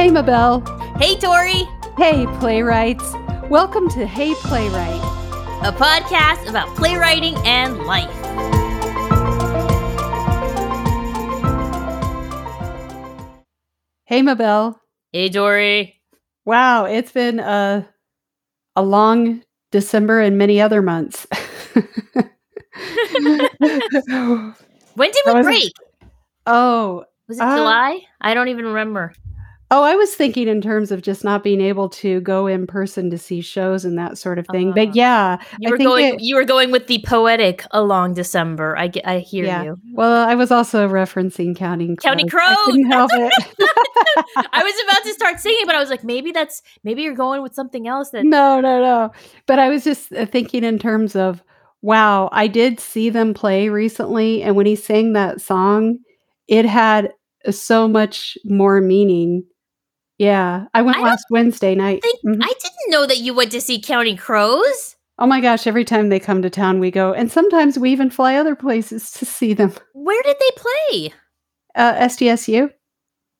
Hey, Mabel. Hey, Tori. Hey, playwrights. Welcome to Hey Playwright, a podcast about playwriting and life. Hey, Mabel. Hey, Tori. Wow, it's been a a long December and many other months. when did we break? Oh, was it uh, July? I don't even remember. Oh, I was thinking in terms of just not being able to go in person to see shows and that sort of thing. Uh, but yeah, you were going. It, you were going with the poetic along December. I. I hear yeah. you. Well, I was also referencing Counting Crows. Counting Crows. I couldn't help it. I was about to start singing, but I was like, maybe that's maybe you're going with something else. That no, no, no. But I was just uh, thinking in terms of wow, I did see them play recently, and when he sang that song, it had so much more meaning yeah, I went I last Wednesday night. Think, mm-hmm. I didn't know that you went to see Counting Crows. Oh my gosh, every time they come to town, we go. And sometimes we even fly other places to see them. Where did they play? Uh, SDSU,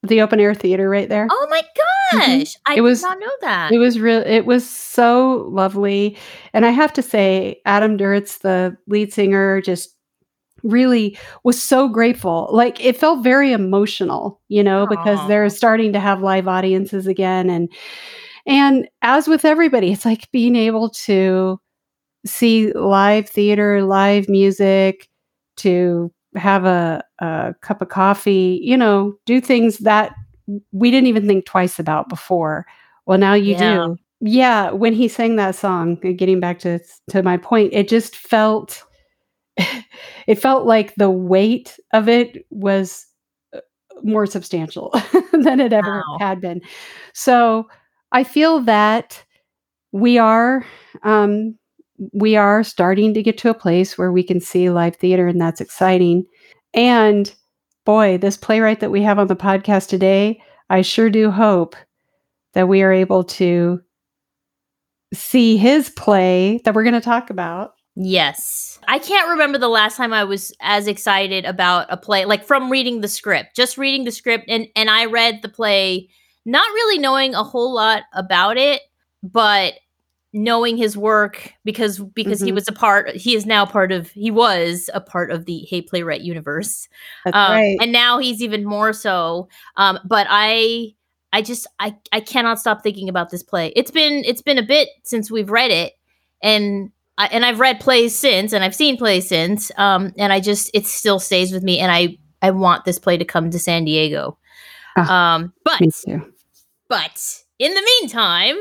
the open air theater right there. Oh my mm-hmm. gosh. Mm-hmm. I it was, did not know that. It was real. It was so lovely. And I have to say, Adam Duritz, the lead singer, just really was so grateful. Like it felt very emotional, you know, Aww. because they're starting to have live audiences again and and as with everybody, it's like being able to see live theater, live music, to have a, a cup of coffee, you know, do things that we didn't even think twice about before. Well, now you yeah. do. Yeah, when he sang that song, getting back to to my point, it just felt it felt like the weight of it was uh, more substantial than it ever wow. had been. So I feel that we are um, we are starting to get to a place where we can see live theater, and that's exciting. And boy, this playwright that we have on the podcast today, I sure do hope that we are able to see his play that we're going to talk about Yes. I can't remember the last time I was as excited about a play like from reading the script. Just reading the script and and I read the play not really knowing a whole lot about it, but knowing his work because because mm-hmm. he was a part he is now part of he was a part of the hey playwright universe um, right. and now he's even more so um, but i i just i i cannot stop thinking about this play it's been it's been a bit since we've read it and I, and I've read plays since, and I've seen plays since, um, and I just it still stays with me, and I I want this play to come to San Diego. Oh, um, but but in the meantime,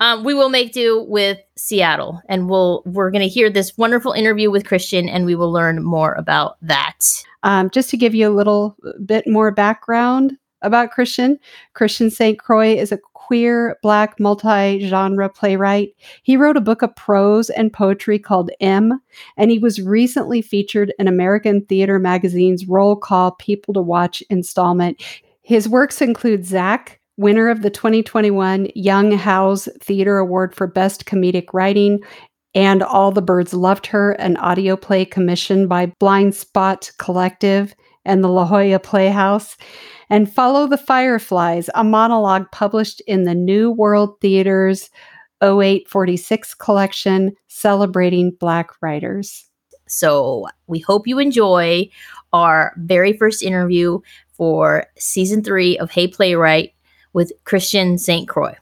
um, we will make do with Seattle, and we'll we're going to hear this wonderful interview with Christian, and we will learn more about that. Um, just to give you a little bit more background about Christian, Christian St. Croix is a queer, black, multi genre playwright. He wrote a book of prose and poetry called M, and he was recently featured in American Theater Magazine's Roll Call People to Watch installment. His works include Zach, winner of the 2021 Young House Theater Award for Best Comedic Writing, and All the Birds Loved Her, an audio play commissioned by Blind Spot Collective and the La Jolla Playhouse and Follow the Fireflies, a monologue published in the New World Theater's 0846 collection celebrating Black writers. So we hope you enjoy our very first interview for season three of Hey Playwright with Christian St. Croix.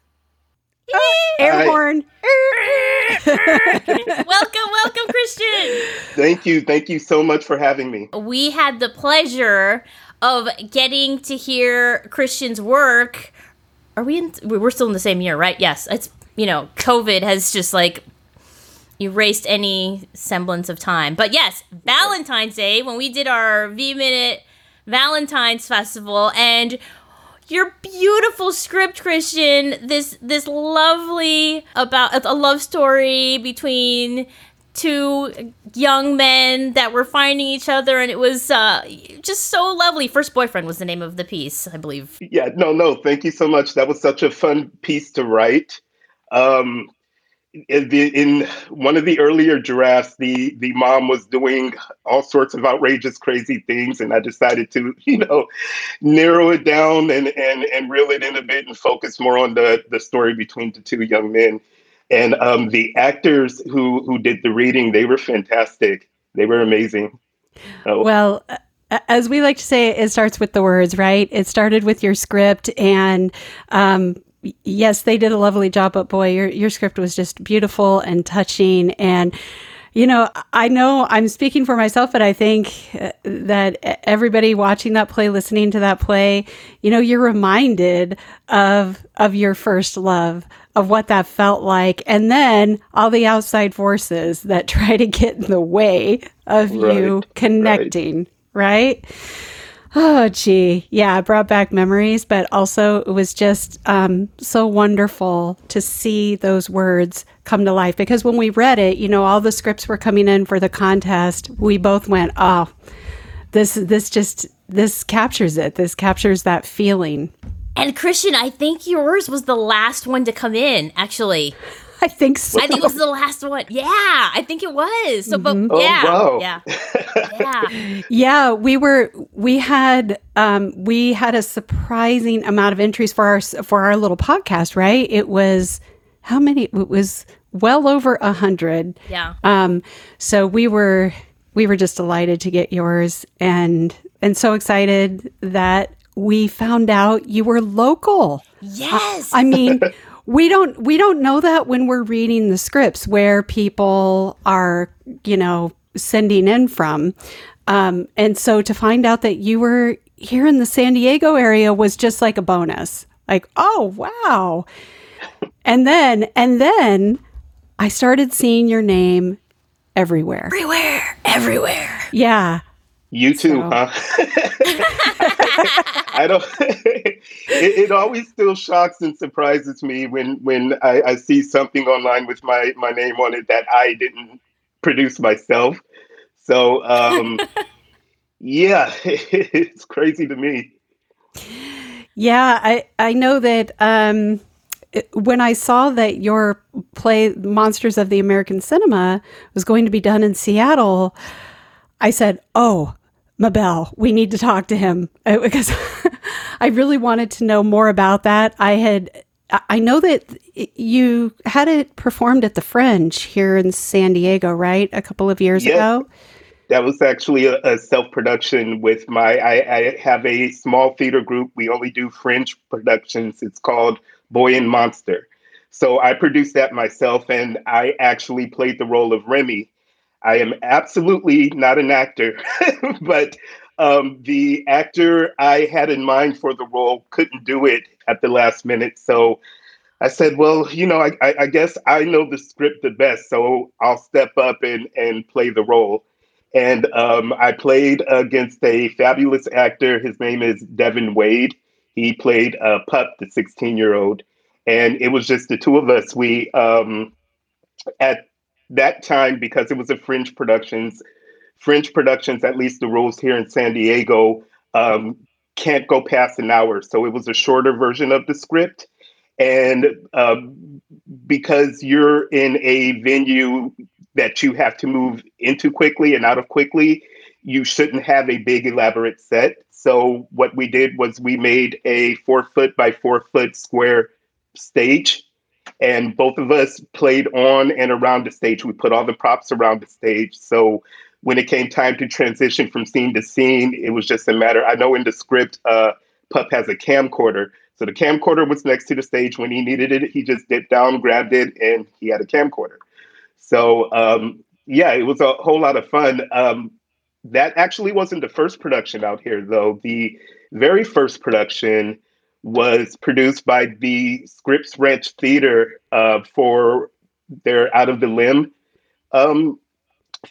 Air horn. welcome, welcome, Christian. Thank you. Thank you so much for having me. We had the pleasure of getting to hear Christian's work. Are we in? We're still in the same year, right? Yes. It's you know, COVID has just like erased any semblance of time. But yes, Valentine's Day when we did our V Minute Valentine's Festival and your beautiful script christian this this lovely about a love story between two young men that were finding each other and it was uh, just so lovely. First boyfriend was the name of the piece i believe. Yeah no no thank you so much. That was such a fun piece to write. Um, in, in one of the earlier drafts, the the mom was doing all sorts of outrageous, crazy things, and I decided to, you know, narrow it down and and and reel it in a bit and focus more on the the story between the two young men. And um, the actors who who did the reading, they were fantastic. They were amazing. Oh. Well, as we like to say, it starts with the words, right? It started with your script, and um, yes, they did a lovely job. But boy, your your script was just beautiful and touching, and you know, I know I'm speaking for myself, but I think uh, that everybody watching that play, listening to that play, you know, you're reminded of of your first love, of what that felt like, and then all the outside forces that try to get in the way of right, you connecting, right? right? Oh, gee. Yeah, it brought back memories, but also it was just um, so wonderful to see those words come to life because when we read it, you know, all the scripts were coming in for the contest. We both went, oh, this, this just, this captures it. This captures that feeling. And Christian, I think yours was the last one to come in, actually. I think so. I think it was the last one. Yeah, I think it was. So, mm-hmm. but yeah, oh, wow. yeah, yeah, yeah. We were we had um, we had a surprising amount of entries for our for our little podcast. Right? It was how many? It was well over a hundred. Yeah. Um. So we were we were just delighted to get yours and and so excited that we found out you were local. Yes. I, I mean we don't we don't know that when we're reading the scripts where people are you know sending in from. Um, and so to find out that you were here in the san diego area was just like a bonus. Like oh wow. And then and then i started seeing your name everywhere. Everywhere. Everywhere. Yeah you too, so. huh? I don't. it, it, always still shocks and surprises me when when I, I, see something online with my my name on it that I didn't produce myself. So um, yeah, it's crazy to me. Yeah, I I know that. Um, when I saw that your play Monsters of the American Cinema was going to be done in Seattle, I said, "Oh, Mabel, we need to talk to him because I really wanted to know more about that. I had I know that you had it performed at the Fringe here in San Diego, right? A couple of years yes. ago. That was actually a, a self production with my. I, I, have a small theater group. We only do Fringe productions. It's called Boy and Monster. So I produced that myself, and I actually played the role of Remy I am absolutely not an actor, but um, the actor I had in mind for the role couldn't do it at the last minute. So I said, well, you know, I, I, I guess I know the script the best, so I'll step up and, and play the role. And um, I played against a fabulous actor. His name is Devin Wade. He played uh, Pup, the 16 year old. And it was just the two of us. We, um, at that time because it was a Fringe Productions. Fringe Productions, at least the rules here in San Diego, um, can't go past an hour. So it was a shorter version of the script. And uh, because you're in a venue that you have to move into quickly and out of quickly, you shouldn't have a big elaborate set. So what we did was we made a four foot by four foot square stage and both of us played on and around the stage. We put all the props around the stage. So when it came time to transition from scene to scene, it was just a matter. I know in the script, uh, Pup has a camcorder. So the camcorder was next to the stage. When he needed it, he just dipped down, grabbed it, and he had a camcorder. So um, yeah, it was a whole lot of fun. Um, that actually wasn't the first production out here, though. The very first production was produced by the Scripps Ranch Theater uh, for their Out on a Limb um,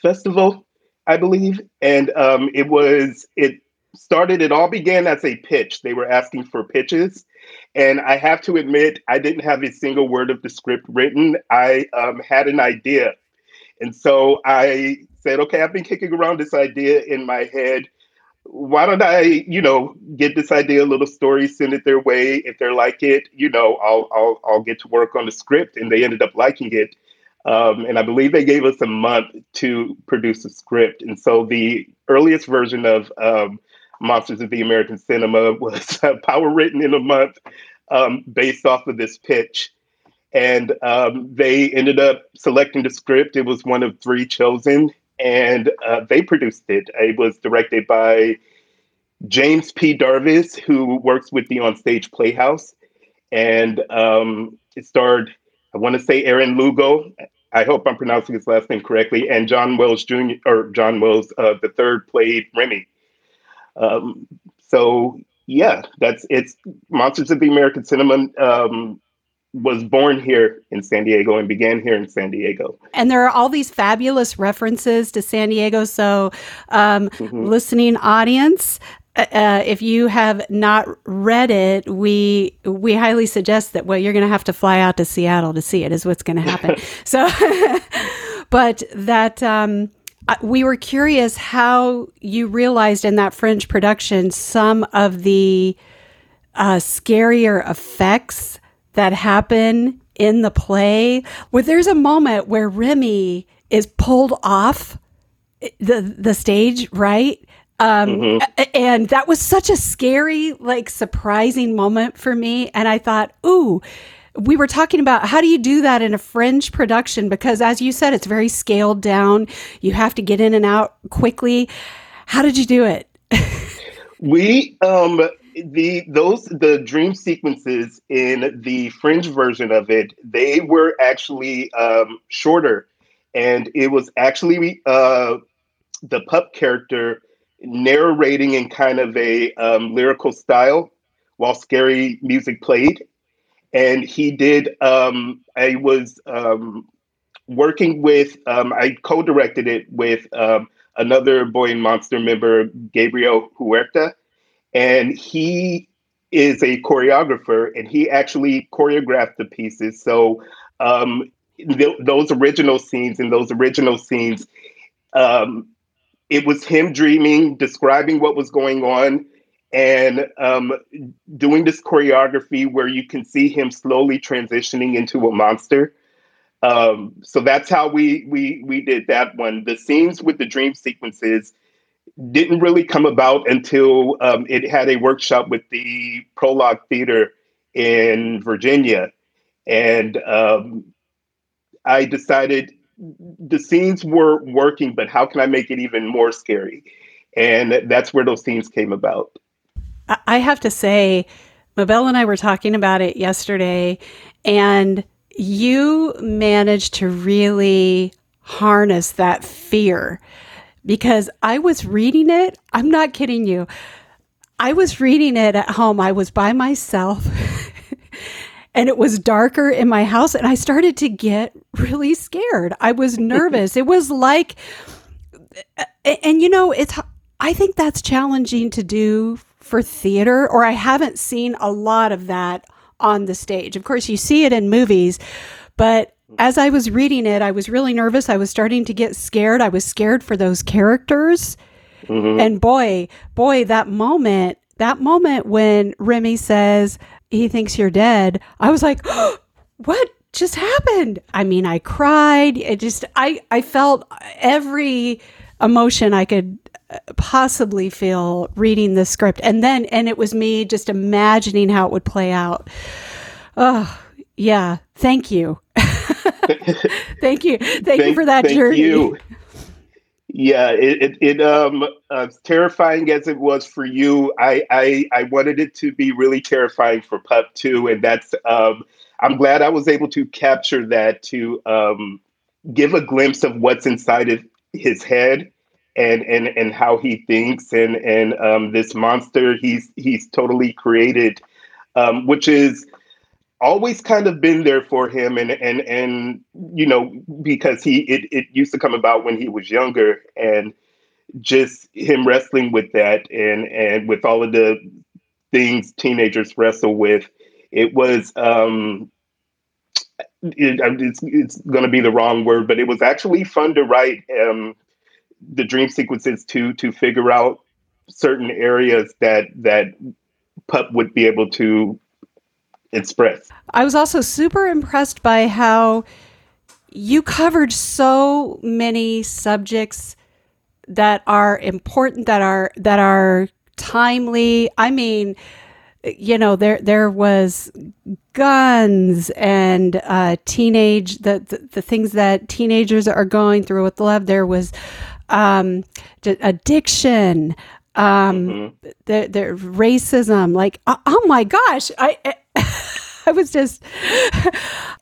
festival, I believe. And um, it was, it started, it all began as a pitch. They were asking for pitches. And I have to admit, I didn't have a single word of the script written. I um, had an idea. And so I said, okay, I've been kicking around this idea in my head why don't I, you know, get this idea a little story, send it their way. If they're like it, you know, I'll I'll I'll get to work on the script. And they ended up liking it. Um, and I believe they gave us a month to produce a script. And so the earliest version of um, Monsters of the American Cinema was uh, power written in a month um, based off of this pitch. And um, they ended up selecting the script. It was one of three chosen, and uh, they produced it. It was directed by James P. Darvas, who works with the Onstage Playhouse. And um, it starred, I want to say, Aaron Lugo. I hope I'm pronouncing his last name correctly. And John Wells Jr. or John Wells uh, the third played Remy. Um, so yeah, that's it's Monsters of the American Cinema um, was born here in San Diego and began here in San Diego. And there are all these fabulous references to San Diego. So, um, mm-hmm. listening audience, uh, uh if you have not read it, we we highly suggest that. Well, you're going to have to fly out to Seattle to see it. Is what's going to happen. so, but that. Um, we were curious how you realized in that Fringe production some of the uh, scarier effects that happen in the play. Where there's a moment where Remy is pulled off the the stage, right? Um, mm-hmm. and that was such a scary, like surprising moment for me. And I thought, ooh, we were talking about how do you do that in a fringe production because as you said it's very scaled down you have to get in and out quickly how did you do it we um the those the dream sequences in the fringe version of it they were actually um shorter and it was actually uh the pup character narrating in kind of a um, lyrical style while scary music played and he did. Um, I was um, working with. Um, I co-directed it with um, another Boy and Monster member, Gabriel Huerta, and he is a choreographer, and he actually choreographed the pieces. So um, th- those original scenes and those original scenes. Um, it was him dreaming, describing what was going on, and um, doing this choreography where you can see him slowly transitioning into a monster. Um, so that's how we we we did that one. The scenes with the dream sequences didn't really come about until um, it had a workshop with the Prologue Theater in Virginia, and um, I decided the scenes were working, but how can I make it even more scary? And that's where those scenes came about. I have to say, Mabel and I were talking about it yesterday, and you managed to really harness that fear because I was reading it. I'm not kidding you. I was reading it at home. I was by myself. and it was darker in my house and I started to get really scared. I was nervous. it was like and you know, it's I think that's challenging to do for theater, or I haven't seen a lot of that on the stage. Of course, you see it in movies, but as I was reading it, I was really nervous. I was starting to get scared. I was scared for those characters. Mm-hmm. And boy, boy, that moment, that moment when Remy says he thinks you're dead, I was like, oh, what just happened? I mean, I cried. It just, I, I felt every emotion I could possibly feel reading the script and then and it was me just imagining how it would play out oh yeah thank you thank you thank, thank, you for that thank journey you. yeah it, it, it um uh, terrifying as it was for you I, I i wanted it to be really terrifying for pup too and that's um i'm glad i was able to capture that to um give a glimpse of what's inside of his head and and and how he thinks and and um, this monster he's he's totally created, um, which is always kind of been there for him and and and you know because he it, it used to come about when he was younger and just him wrestling with that and and with all of the things teenagers wrestle with it was um it, it's it's going to be the wrong word but it was actually fun to write um the dream sequences to to figure out certain areas that that pup would be able to express. I was also super impressed by how you covered so many subjects that are important that are that are timely. I mean, you know, there there was guns and uh, teenage the, the, the things that teenagers are going through with love. There was um, d- addiction, um, mm-hmm. the, the racism. Like, oh, oh my gosh, I. I was just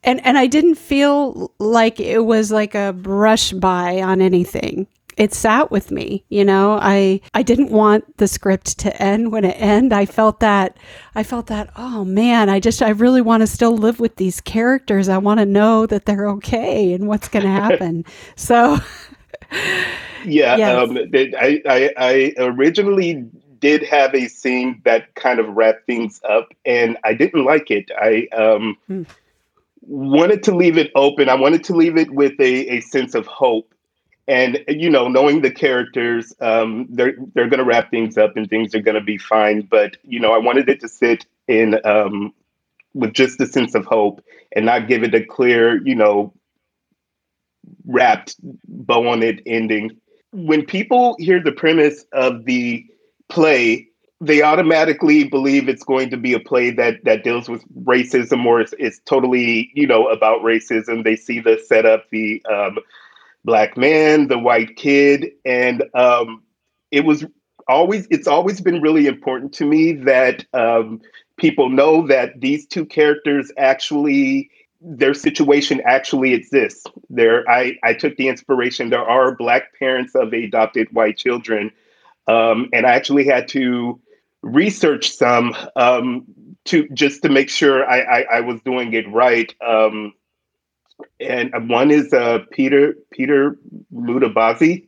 and and I didn't feel like it was like a brush by on anything. It sat with me you know? I i didn't want the script to end when it end. I felt that i felt that oh man i just i really want to still live with these characters. I want to know that they're okay and what's going to happen. So yeah yes. um, I, I i originally did have a scene that kind of wrapped things up and i didn't like it. I um hmm. wanted to leave it open. I wanted to leave it with a, a sense of hope. And you know knowing the characters um, they're they're going to wrap things up and things are going to be fine. But you know i wanted it to sit in um, with just a sense of hope and not give it a clear you know wrapped bow on it ending. When people hear the premise of the play they automatically believe it's going to be a play that that deals with racism or it's, is totally you know about racism they see the setup the um, black man, the white kid, and um, it was always it's always been really important to me that um, people know that these two characters actually their situation actually exists. There, I I took the inspiration. There are black parents of adopted white children, um, and I actually had to research some um, to just to make sure I, I, I was doing it right. Um, and one is uh, Peter Peter Mutabazi,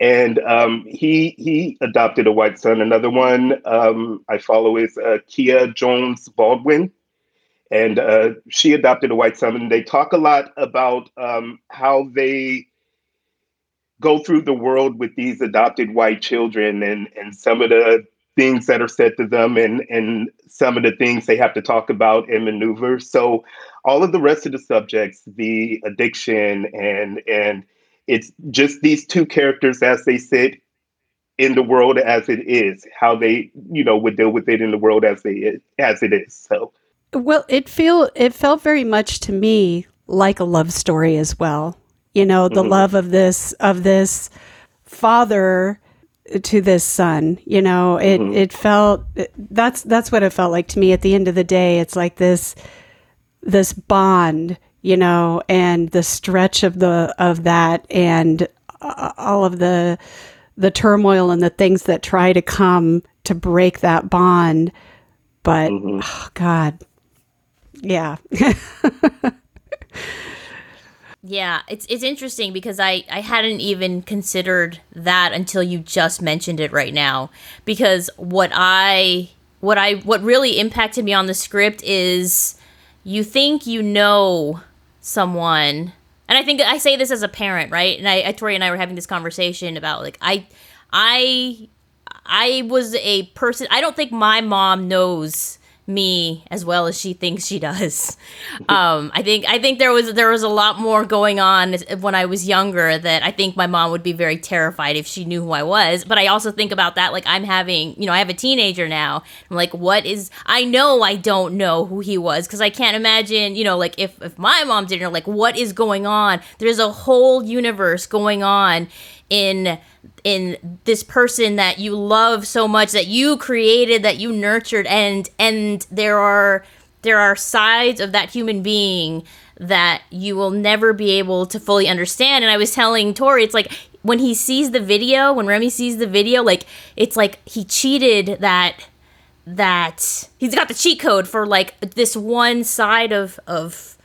and um, he he adopted a white son. Another one um, I follow is uh, Kia Jones Baldwin, and uh, she adopted a white son. And they talk a lot about um, how they go through the world with these adopted white children, and and some of the things that are said to them and and some of the things they have to talk about and maneuver. So all of the rest of the subjects the addiction and and it's just these two characters as they sit in the world as it is how they you know would deal with it in the world as they as it is so. Well it feel it felt very much to me like a love story as well you know the mm-hmm. love of this of this father to this son you know it mm-hmm. it felt that's that's what it felt like to me at the end of the day it's like this this bond you know and the stretch of the of that and uh, all of the the turmoil and the things that try to come to break that bond but mm-hmm. oh god yeah Yeah, it's it's interesting because I I hadn't even considered that until you just mentioned it right now. Because what I what I what really impacted me on the script is you think you know someone, and I think I say this as a parent, right? And I, I Tori and I were having this conversation about like I I I was a person. I don't think my mom knows me as well as she thinks she does. Um, I think I think there was there was a lot more going on when I was younger that I think my mom would be very terrified if she knew who I was. But I also think about that like I'm having you know I have a teenager now. I'm like what is I know I don't know who he was because I can't imagine you know like if if my mom didn't know like what is going on. There's a whole universe going on in in this person that you love so much that you created that you nurtured and and there are there are sides of that human being that you will never be able to fully understand. And i was telling tori it's like when he sees the video when remy sees the video like it's like he cheated that that he's got the cheat code for like this one side of of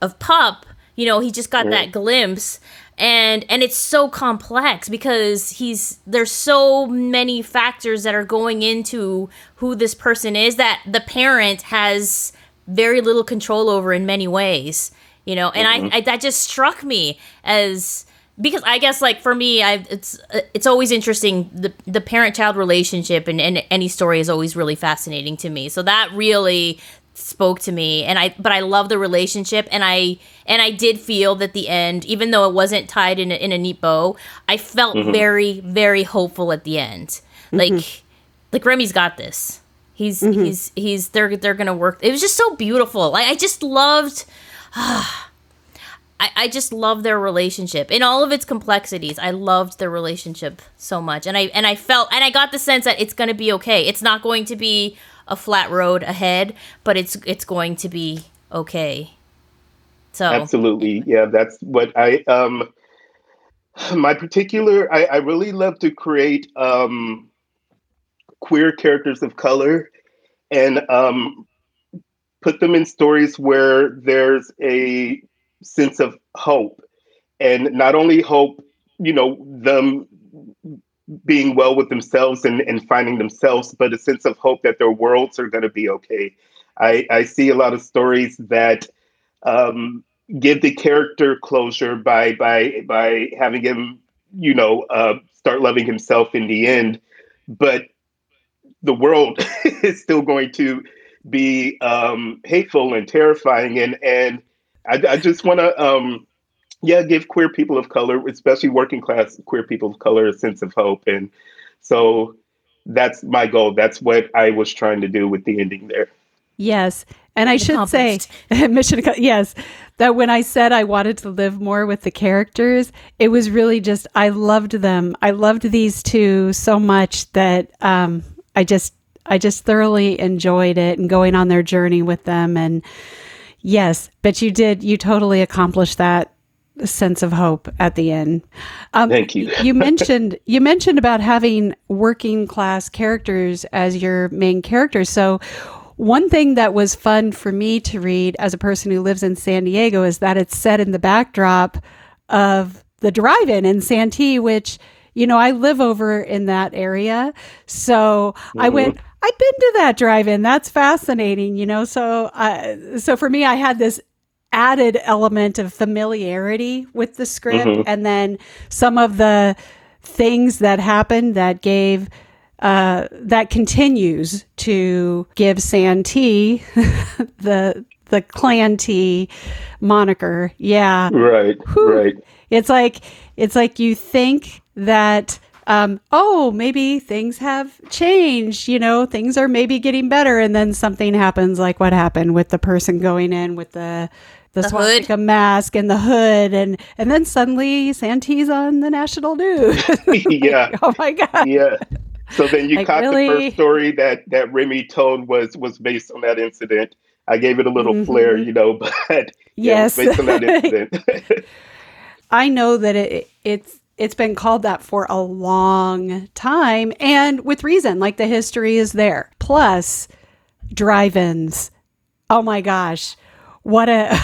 of pup. You know he just got that glimpse and and it's so complex because he's there's so many factors that are going into who this person is that the parent has very little control over in many ways you know and mm-hmm. I, I that just struck me as because I guess like for me, I it's it's always interesting the the parent child relationship and, and any story is always really fascinating to me. So that really spoke to me and I but I love the relationship and I and I did feel that the end even though it wasn't tied in a, in a neat bow I felt mm-hmm. very very hopeful at the end mm-hmm. like like Remy's got this he's mm-hmm. he's he's they're they're gonna work it was just so beautiful like I just loved uh, I, I just love their relationship in all of its complexities. I loved their relationship so much, and I and I felt and I got the sense that it's to be okay. It's not going to be a flat road ahead, but it's it's going to be okay. So absolutely, yeah, that's what I um my particular I, I really love to create um queer characters of color and um put them in stories where there's a sense of hope and not only hope you know them being well with themselves and, and finding themselves but a sense of hope that their worlds are going to be okay. I, I see a lot of stories that um, give the character closure by by by having him you know uh, start loving himself in the end but the world is still going to be um, hateful and terrifying and and I, I just want to, um, yeah, give queer people of color, especially working class queer people of color, a sense of hope. And so that's my goal. That's what I was trying to do with the ending there. Yes. And I should say, mission, yes, that when I said I wanted to live more with the characters, it was really just, I loved them. I loved these two so much that um, I just, I just thoroughly enjoyed it and going on their journey with them. And, Yes, but you did. You totally accomplished that sense of hope at the end. Um, Thank you. you mentioned you mentioned about having working class characters as your main characters. So one thing that was fun for me to read as a person who lives in San Diego is that it's set in the backdrop of the drive-in in Santee, which you know I live over in that area. So mm-hmm. I went. I've been to that drive-in. That's fascinating, you know. So, uh, so for me, I had this added element of familiarity with the script, mm-hmm. and then some of the things that happened that gave uh, that continues to give Santee the the Klantee moniker. Yeah, right, Whew. right. It's like it's like you think that um, oh, maybe things have changed, you know, things are maybe getting better. And then something happens like what happened with the person going in with the the, the swastika hood. mask and the hood and and then suddenly Santee's on the national news. yeah. like, oh my god. Yeah. So then you like, caught really? the first story that that Remy told was was based on that incident. I gave it a little mm-hmm. flair, you know, but yes, yeah, based on that incident. I know that it it's it's been called that for a long time and with reason like the history is there plus drive-ins oh my gosh what a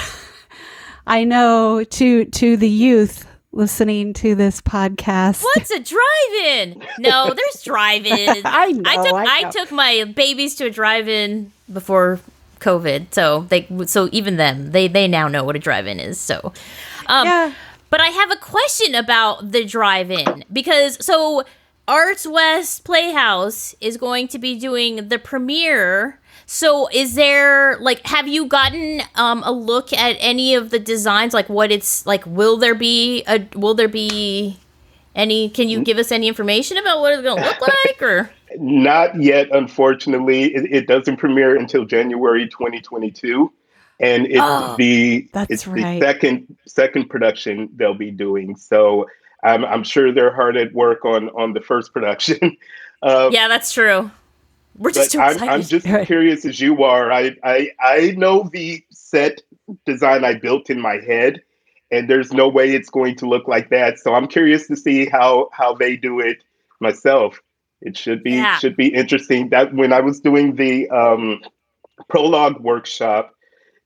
i know to to the youth listening to this podcast. What's a drive-in? No there's drive-in I, know, I took I, I took my babies to a drive-in before covid so they so even them they they now know what a drive-in is so um yeah. but I have a question about the drive-in because so ArtsWest Playhouse is going to be doing the premiere. So is there like have you gotten um, a look at any of the designs like what it's like will there be a will there be any can you give us any information about what it's going to look like or not yet unfortunately it, it doesn't premiere until January 2022 and it's oh, the it's right. the second second production they'll be doing. So I'm I'm sure they're hard at work on on the first production. uh, yeah, that's true. We're just too I'm, I'm just right. curious as you are. I, I I know the set design I built in my head, and there's no way it's going to look like that. So I'm curious to see how how they do it myself. It should be yeah. should be interesting. That when I was doing the um, prologue workshop,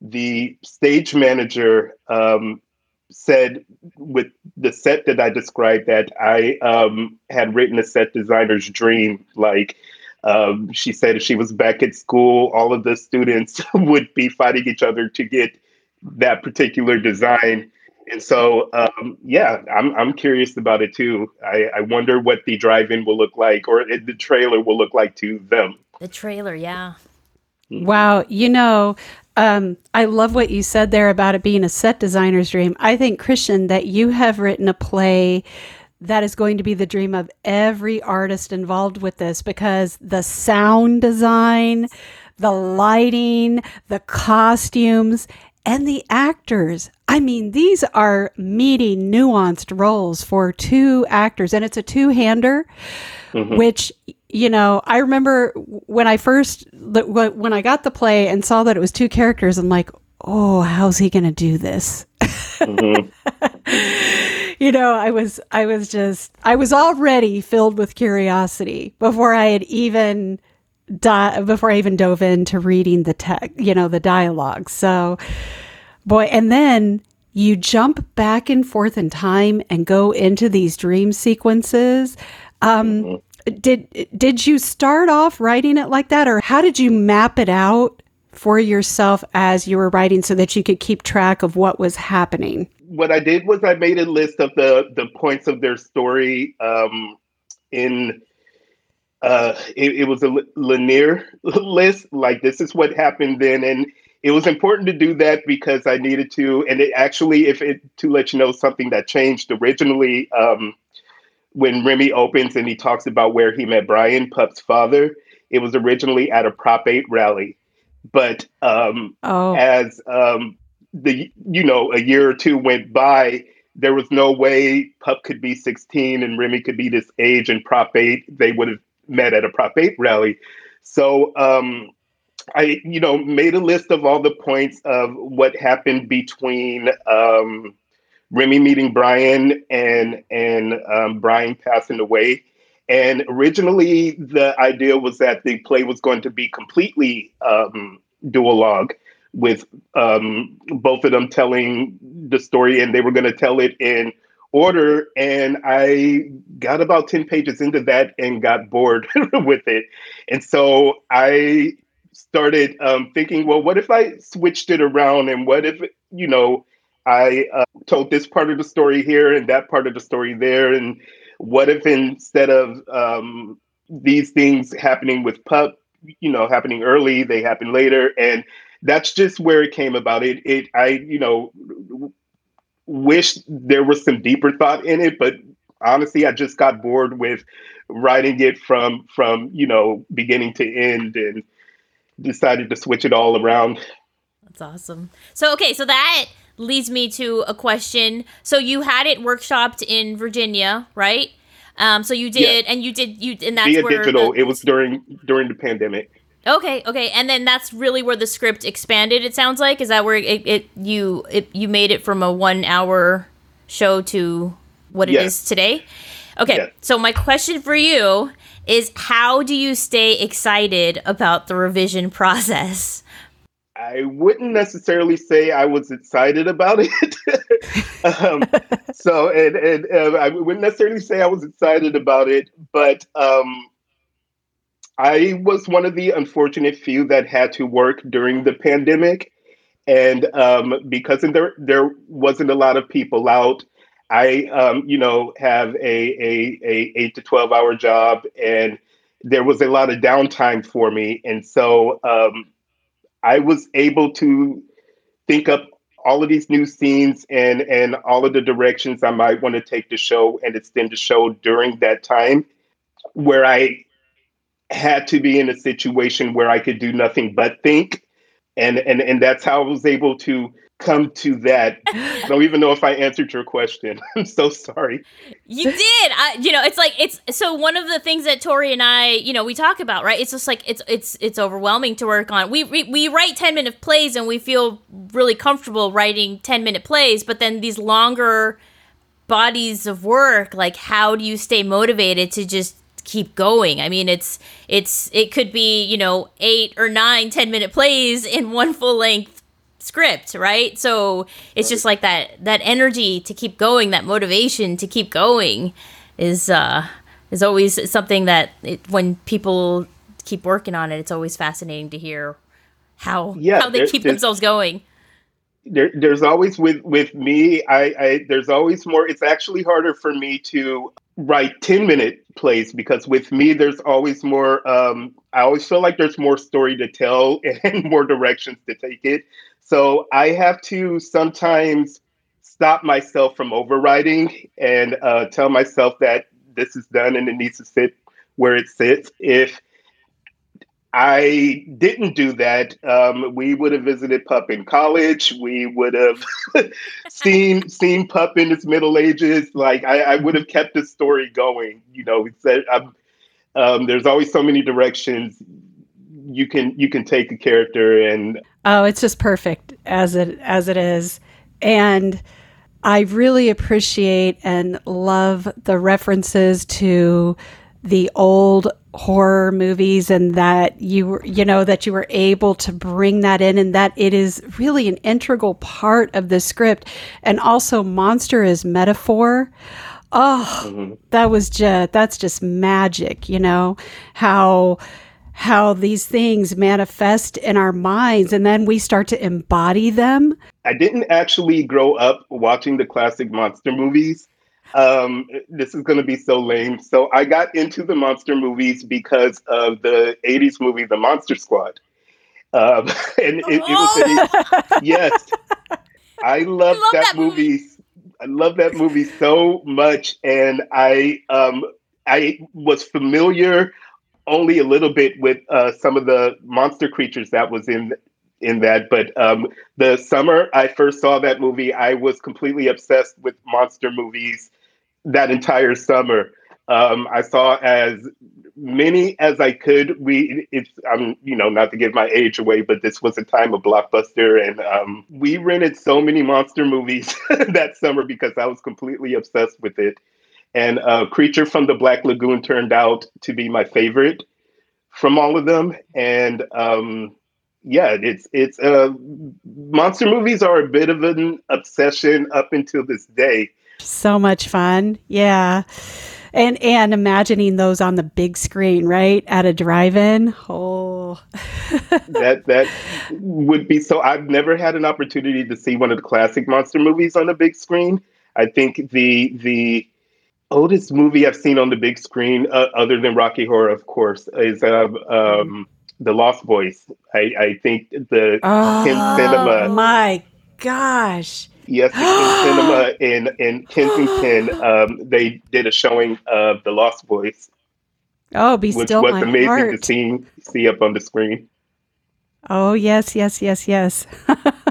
the stage manager um, said with the set that I described that I um, had written a set designer's dream. Like um, she said, if she was back at school, all of the students would be fighting each other to get that particular design. And so, um, yeah, I'm I'm curious about it too. I, I wonder what the drive-in will look like, or the trailer will look like to them. The trailer, yeah. Wow. You know, um, I love what you said there about it being a set designer's dream. I think, Christian, that you have written a play that is going to be the dream of every artist involved with this because the sound design, the lighting, the costumes, and the actors. I mean, these are meaty, nuanced roles for two actors, and it's a two hander, mm-hmm. which, you know, I remember when I first, when I got the play and saw that it was two characters, I'm like, oh, how's he going to do this? Mm-hmm. you know, I was, I was just, I was already filled with curiosity before I had even di- before I even dove into reading the text, you know, the dialogue. So, boy, and then you jump back and forth in time and go into these dream sequences. Um, mm-hmm. Did did you start off writing it like that, or how did you map it out for yourself as you were writing so that you could keep track of what was happening? What I did was I made a list of the the points of their story um, in uh, it, it, was a linear list. Like this is what happened then, and it was important to do that because I needed to. And it actually, if it to let you know something that changed originally, um, when Remy opens and he talks about where he met Brian Pup's father, it was originally at a Prop Eight rally, but um, oh. as um, the you know a year or two went by there was no way Pup could be 16 and Remy could be this age and Prop 8. They would have met at a Prop 8 rally. So um, I, you know, made a list of all the points of what happened between um, Remy meeting Brian and and um, Brian passing away. And originally, the idea was that the play was going to be completely um, duologue, with um, both of them telling the story, and they were going to tell it in order and I got about 10 pages into that and got bored with it. And so I started um, thinking, well, what if I switched it around and what if, you know, I uh, told this part of the story here and that part of the story there? And what if instead of um, these things happening with Pup, you know, happening early, they happen later? And that's just where it came about. It, it, I, you know, wish there was some deeper thought in it, but honestly, I just got bored with writing it from from you know beginning to end and decided to switch it all around. That's awesome. So okay, so that leads me to a question. So you had it workshopped in Virginia, right? Um, so you did, and you did you, and that's Via where digital. The, it was during during the pandemic. Okay, okay, and then that's really where the script expanded. It sounds like is that where it, it you it, you made it from a one hour show to what it yes. is today. Okay, yes. so my question for you is how do you stay excited about the revision process? I wouldn't necessarily say I was excited about it. um, so, and, and uh, I wouldn't necessarily say I was excited about it, but um, I was one of the unfortunate few that had to work during the pandemic, and um, because there there wasn't a lot of people out, I um, you know have a, a a eight to twelve hour job, and there was a lot of downtime for me, and so um, I was able to think up all of these new scenes and and all of the directions I might want to take the show and extend the show during that time, where I had to be in a situation where I could do nothing but think. And and and that's how I was able to come to that. I don't even know if I answered your question. I'm so sorry. You did. I, you know, it's like it's so one of the things that Tori and I, you know, we talk about, right? It's just like it's it's it's overwhelming to work on. We we, we write 10 minute plays and we feel really comfortable writing 10 minute plays, but then these longer bodies of work, like how do you stay motivated to just keep going. I mean, it's it's it could be you know eight or nine ten minute plays in one full length script, right? So it's just like that that energy to keep going, that motivation to keep going, is uh is always something that it, when people keep working on it, it's always fascinating to hear how yeah, how they keep themselves going. there, there's always with with me I, I there's always more it's actually harder for me to write 10 minute plays because with me there's always more um, i always feel like there's more story to tell and more directions to take it so i have to sometimes stop myself from overwriting and uh, tell myself that this is done and it needs to sit where it sits if I didn't do that. Um, we would have visited Pup in college. We would have seen seen Pup in his middle ages. Like I, I would have kept the story going. You know, we said um, um, there's always so many directions you can you can take a character and oh, it's just perfect as it as it is, and. I really appreciate and love the references to the old horror movies and that you were you know that you were able to bring that in and that it is really an integral part of the script and also monster is metaphor oh mm-hmm. that was just that's just magic you know how how these things manifest in our minds and then we start to embody them i didn't actually grow up watching the classic monster movies um, this is going to be so lame. So I got into the monster movies because of the 80s movie, The Monster Squad. Um, and it, it was, a, yes, I love that, that movie. movie. I love that movie so much. And I, um, I was familiar only a little bit with uh, some of the monster creatures that was in in that. But um, the summer I first saw that movie, I was completely obsessed with monster movies that entire summer. Um, I saw as many as I could. We, it's, I'm, you know, not to give my age away, but this was a time of blockbuster, and um, we rented so many monster movies that summer because I was completely obsessed with it. And uh, Creature from the Black Lagoon turned out to be my favorite from all of them, and um, yeah, it's it's uh, monster movies are a bit of an obsession up until this day. So much fun. Yeah. And and imagining those on the big screen, right? At a drive-in. Oh. that that would be so I've never had an opportunity to see one of the classic monster movies on the big screen. I think the the oldest movie I've seen on the big screen, uh, other than Rocky Horror, of course, is uh, um, The Lost Boys. I, I think the oh, Cinema. My gosh! Yes, in cinema in in Kensington, um, they did a showing of The Lost Boys. Oh, be which still was amazing heart. to see see up on the screen. Oh yes, yes, yes, yes.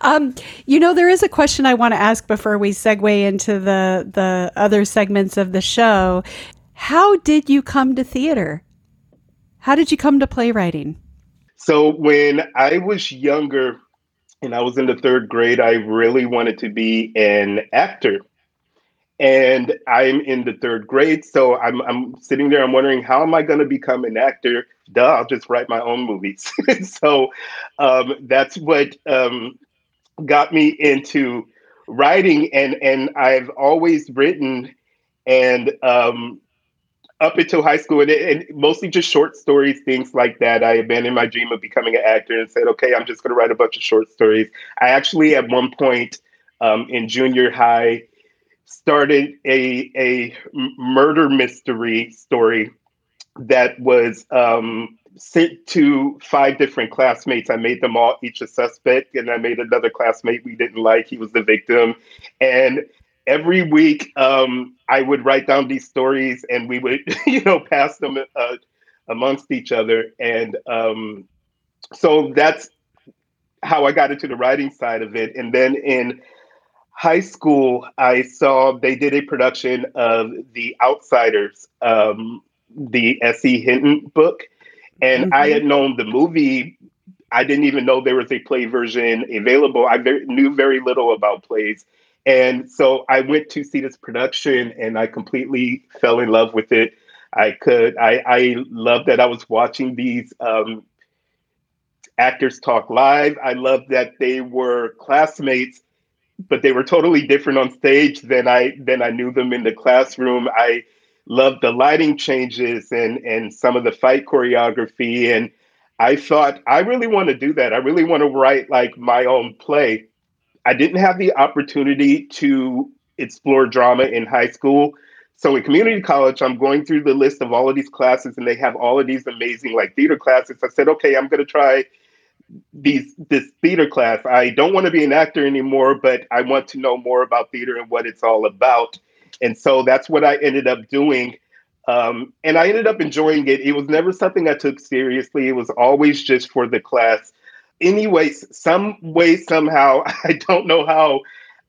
um, you know, there is a question I want to ask before we segue into the the other segments of the show. How did you come to theater? How did you come to playwriting? So when I was younger, and I was in the third grade, I really wanted to be an actor. And I'm in the third grade, so I'm, I'm sitting there, I'm wondering, how am I going to become an actor? Duh, I'll just write my own movies. so um, that's what um, got me into writing. And, and I've always written and um, up until high school, and, and, mostly just short stories, things like that. I abandoned my dream of becoming an actor and said, okay, I'm just going to write a bunch of short stories. I actually, at one point um, in junior high, started a, a murder mystery story that was um, sent to five different classmates. I made them all each a suspect, and I made another classmate we didn't like. He was the victim. And every week um, I would write down these stories and we would, you know, pass them uh, amongst each other. And um, so that's how I got into the writing side of it. And then in high school, I saw they did a production of The Outsiders, um, the S.E. Hinton book. And mm-hmm. I had known the movie. I didn't even know there was a play version available. I very, knew very little about plays. And so I went to see this production and I completely fell in love with it. I could, I, I love that I was watching these um, actors talk live. I love that they were classmates, but they were totally different on stage than I than I knew them in the classroom. I loved the lighting changes and and some of the fight choreography and I thought I really want to do that. I really want to write like my own play. I didn't have the opportunity to explore drama in high school. So in community college, I'm going through the list of all of these classes and they have all of these amazing like theater classes. I said, okay, I'm going to try these this theater class. I don't want to be an actor anymore, but I want to know more about theater and what it's all about. And so that's what I ended up doing. Um, and I ended up enjoying it. It was never something I took seriously. It was always just for the class. Anyways, some way, somehow, I don't know how,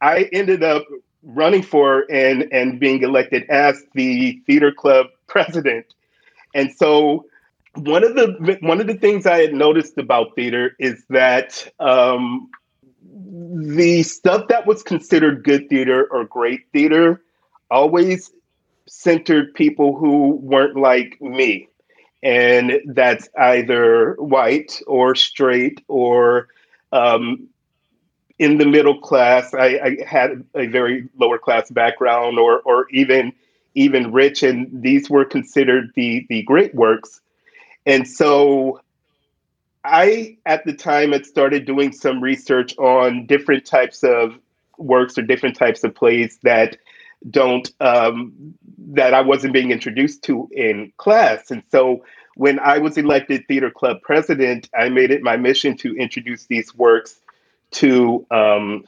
I ended up running for and and being elected as the theater club president. And so one of the one of the things I had noticed about theater is that um, the stuff that was considered good theater or great theater always centered people who weren't like me. And that's either white or straight or um, in the middle class. I, I, had a very lower class background or, or even even rich, and these were considered the, the great works. And so I, at the time, had started doing some research on different types of works or different types of plays that don't um, that I wasn't being introduced to in class. And so when I was elected theater club president, I made it my mission to introduce these works to um,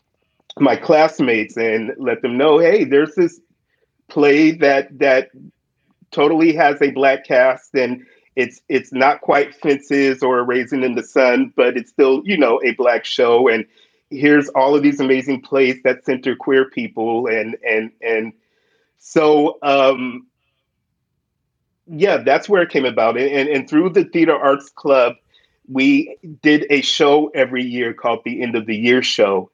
my classmates and let them know, hey, there's this play that that totally has a black cast and it's it's not quite fences or a raisin in the sun, but it's still, you know, a black show. And here's all of these amazing plays that center queer people. And and and so um yeah that's where it came about. And and, and through the theater arts club we did a show every year called the end of the year show.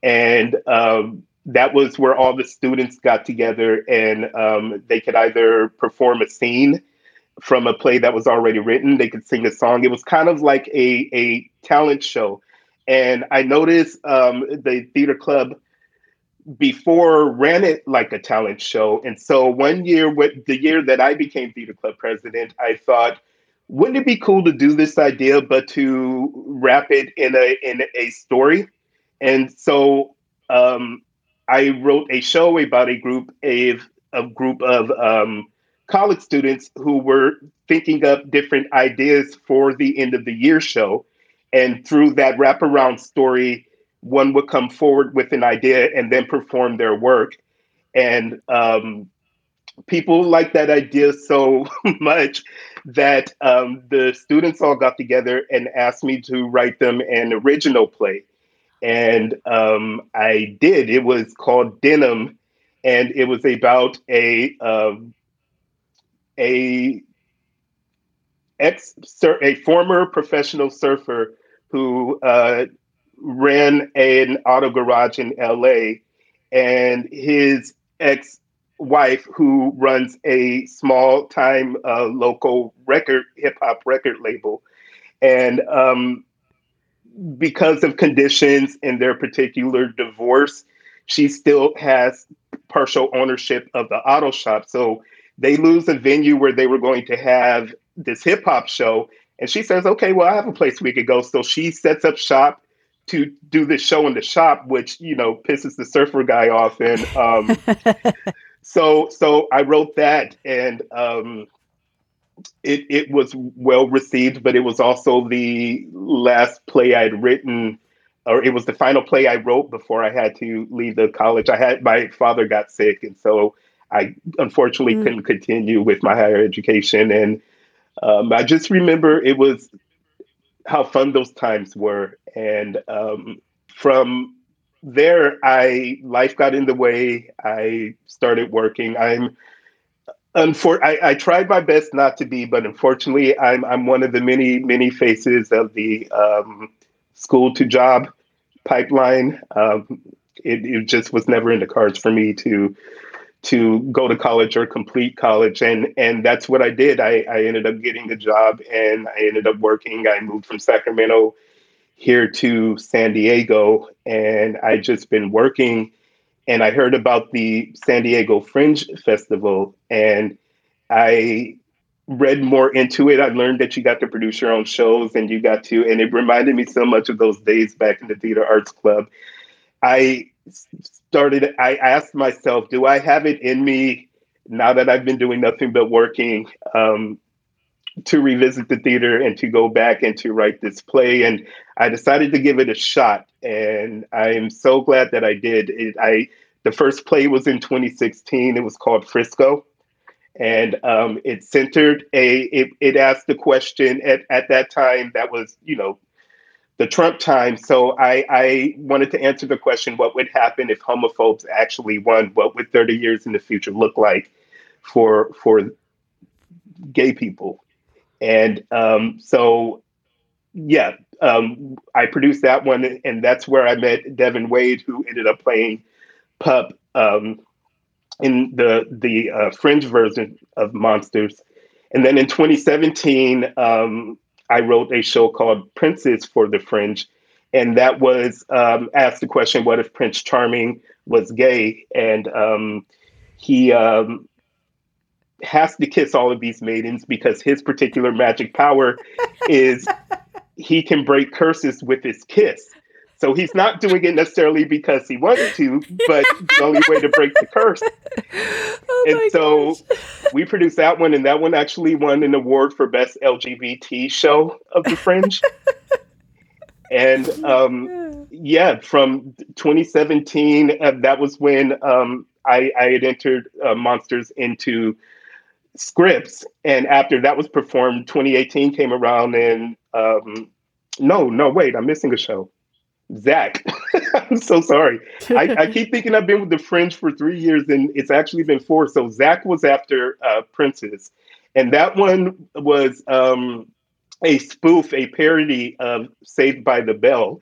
And um that was where all the students got together and um, they could either perform a scene from a play that was already written they could sing a song it was kind of like a, a talent show and I noticed um, the theater club before ran it like a talent show. And so one year, with the year that I became theater club president, I thought, wouldn't it be cool to do this idea, but to wrap it in a in a story? And so um, I wrote a show about a group of a group of um, college students who were thinking up different ideas for the end of the year show. And through that wraparound story, one would come forward with an idea and then perform their work. And um, people liked that idea so much that um, the students all got together and asked me to write them an original play. And um, I did. It was called Denim, and it was about a um, a ex a former professional surfer who uh, ran an auto garage in LA, and his ex wife, who runs a small time uh, local record hip hop record label, and um, because of conditions in their particular divorce, she still has partial ownership of the auto shop. So they lose a venue where they were going to have this hip hop show. And she says, okay, well, I have a place we could go. So she sets up shop to do this show in the shop, which, you know, pisses the surfer guy off. And um, so so I wrote that and um, it, it was well received, but it was also the last play I'd written, or it was the final play I wrote before I had to leave the college. I had my father got sick. And so I unfortunately mm. couldn't continue with my higher education. And um, I just remember it was how fun those times were. And um, from there, I life got in the way. I started working. I'm unfor- I, I, tried my best not to be, but unfortunately, I'm I'm one of the many many faces of the um, school to job pipeline. Um, it, it just was never in the cards for me to to go to college or complete college and and that's what i did. I i ended up getting the job and i ended up working. I moved from sacramento here to san diego and i just been working and i heard about the san diego fringe festival and i read more into it, I learned that you got to produce your own shows and you got to, and it reminded me so much of those days back in the Theater Arts Club. I started, I asked myself, do I have it in me now that I've been doing nothing but working um, to revisit the theater and to go back and to write this play? And I decided to give it a shot. And I am so glad that I did. It, I, the first play was in 2016. It was called Frisco and um, it centered a it, it asked the question at, at that time that was you know the trump time. So I, I wanted to answer the question what would happen if homophobes actually won? What would 30 years in the future look like for for gay people? And um, so yeah um, i produced that one and that's where i met devin wade who ended up playing pup um, in the the uh, fringe version of Monsters. And then in 2017, um, I wrote a show called Princes for the Fringe, and that was um, asked the question, "What if Prince Charming was gay?" And um, he um, has to kiss all of these maidens because his particular magic power is he can break curses with his kiss. So he's not doing it necessarily because he wanted to, but the only way to break the curse. Oh and so gosh. we produced that one, and that one actually won an award for best LGBT show of the Fringe. and um, yeah, from 2017, uh, that was when um, I, I, had entered uh, Monsters into scripts, and after that was performed, 2018 came around, and um, no, no, wait, I'm missing a show. Zach. I'm so sorry. I, I, keep thinking I've been with the Fringe for three years, and it's actually been four. So Zach was after uh, Princes, and that one was um, a spoof, a parody of Saved by the Bell,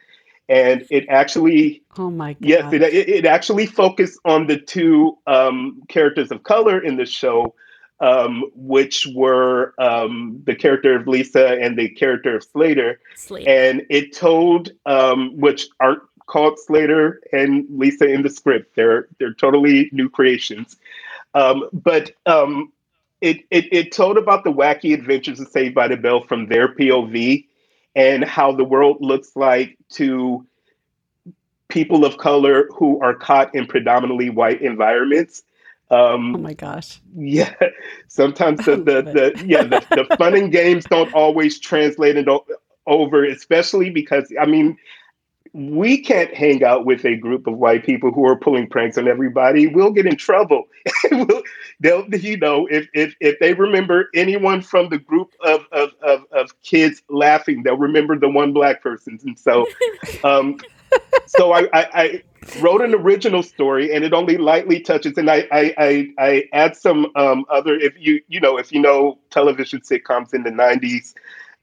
and it actually. Oh my god! Yes, it, it actually focused on the two um, characters of color in the show um, which were um, the character of Lisa and the character of Slater. Slater. And it told, um, which aren't called Slater and Lisa in the script. They're they're totally new creations. Um, but um, it, it it told about the wacky adventures of Saved by the Bell from their POV and how the world looks like to people of color who are caught in predominantly white environments um, oh my gosh! Yeah, sometimes the the, the yeah the, the fun and games don't always translate it over, especially because I mean we can't hang out with a group of white people who are pulling pranks on everybody. We'll get in trouble. we'll, they'll, you know, if, if, if they remember anyone from the group of, of, of, of kids laughing, they'll remember the one black person. And so, um, so I, I, I, wrote an original story and it only lightly touches and I I, I, I add some um, other if you you know if you know television sitcoms in the 90s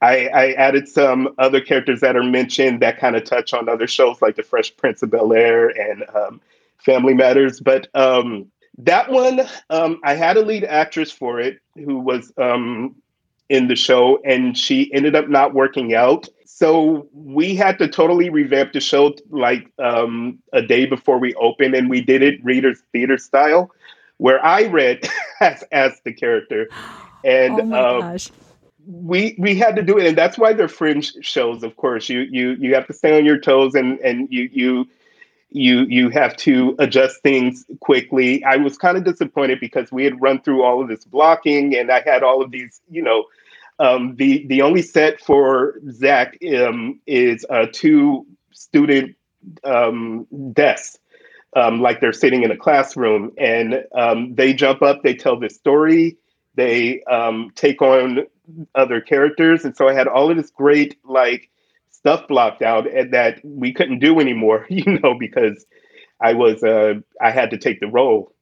I, I added some other characters that are mentioned that kind of touch on other shows like The Fresh Prince of Bel Air and um, Family Matters. But um, that one, um, I had a lead actress for it who was um, in the show, and she ended up not working out. So we had to totally revamp the show like um, a day before we opened, and we did it Reader's Theater style, where I read as as the character, and oh uh, we we had to do it, and that's why they're fringe shows. Of course, you you you have to stay on your toes, and and you you you you have to adjust things quickly. I was kind of disappointed because we had run through all of this blocking, and I had all of these, you know um, the the only set for Zach um, is uh, two student um, desks, um, like they're sitting in a classroom, and um, they jump up, they tell the story, they um, take on other characters, and so I had all of this great like stuff blocked out and that we couldn't do anymore, you know, because I was uh, I had to take the role,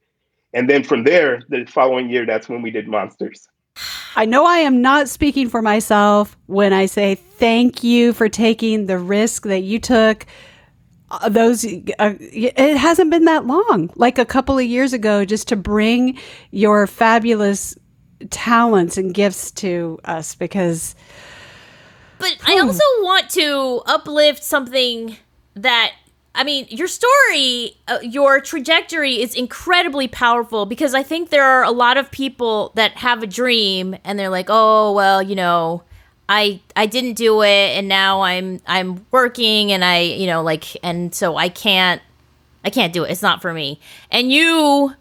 and then from there, the following year, that's when we did Monsters. I know I am not speaking for myself when I say thank you for taking the risk that you took. Uh, those uh, it hasn't been that long, like a couple of years ago, just to bring your fabulous talents and gifts to us because. But I also want to uplift something that I mean, your story, uh, your trajectory is incredibly powerful because I think there are a lot of people that have a dream and they're like, "Oh, well, you know, I I didn't do it and now I'm I'm working and I, you know, like and so I can't I can't do it. It's not for me." And you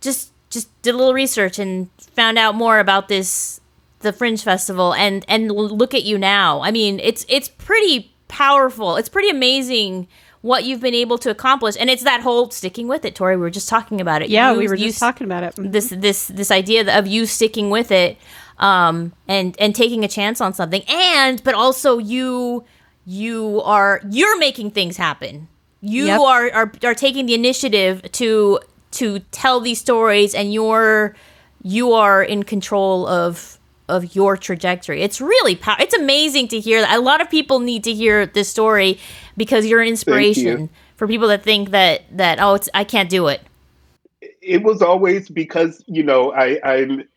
just just did a little research and found out more about this the Fringe Festival and and look at you now. I mean, it's it's pretty powerful. It's pretty amazing what you've been able to accomplish and it's that whole sticking with it tori we were just talking about it yeah you, we were just talking about it mm-hmm. this this this idea of you sticking with it um and and taking a chance on something and but also you you are you're making things happen you yep. are, are are taking the initiative to to tell these stories and you're you are in control of of your trajectory. It's really pow- it's amazing to hear that. A lot of people need to hear this story because you're an inspiration you. for people that think that that oh it's I can't do it. It was always because you know I I'm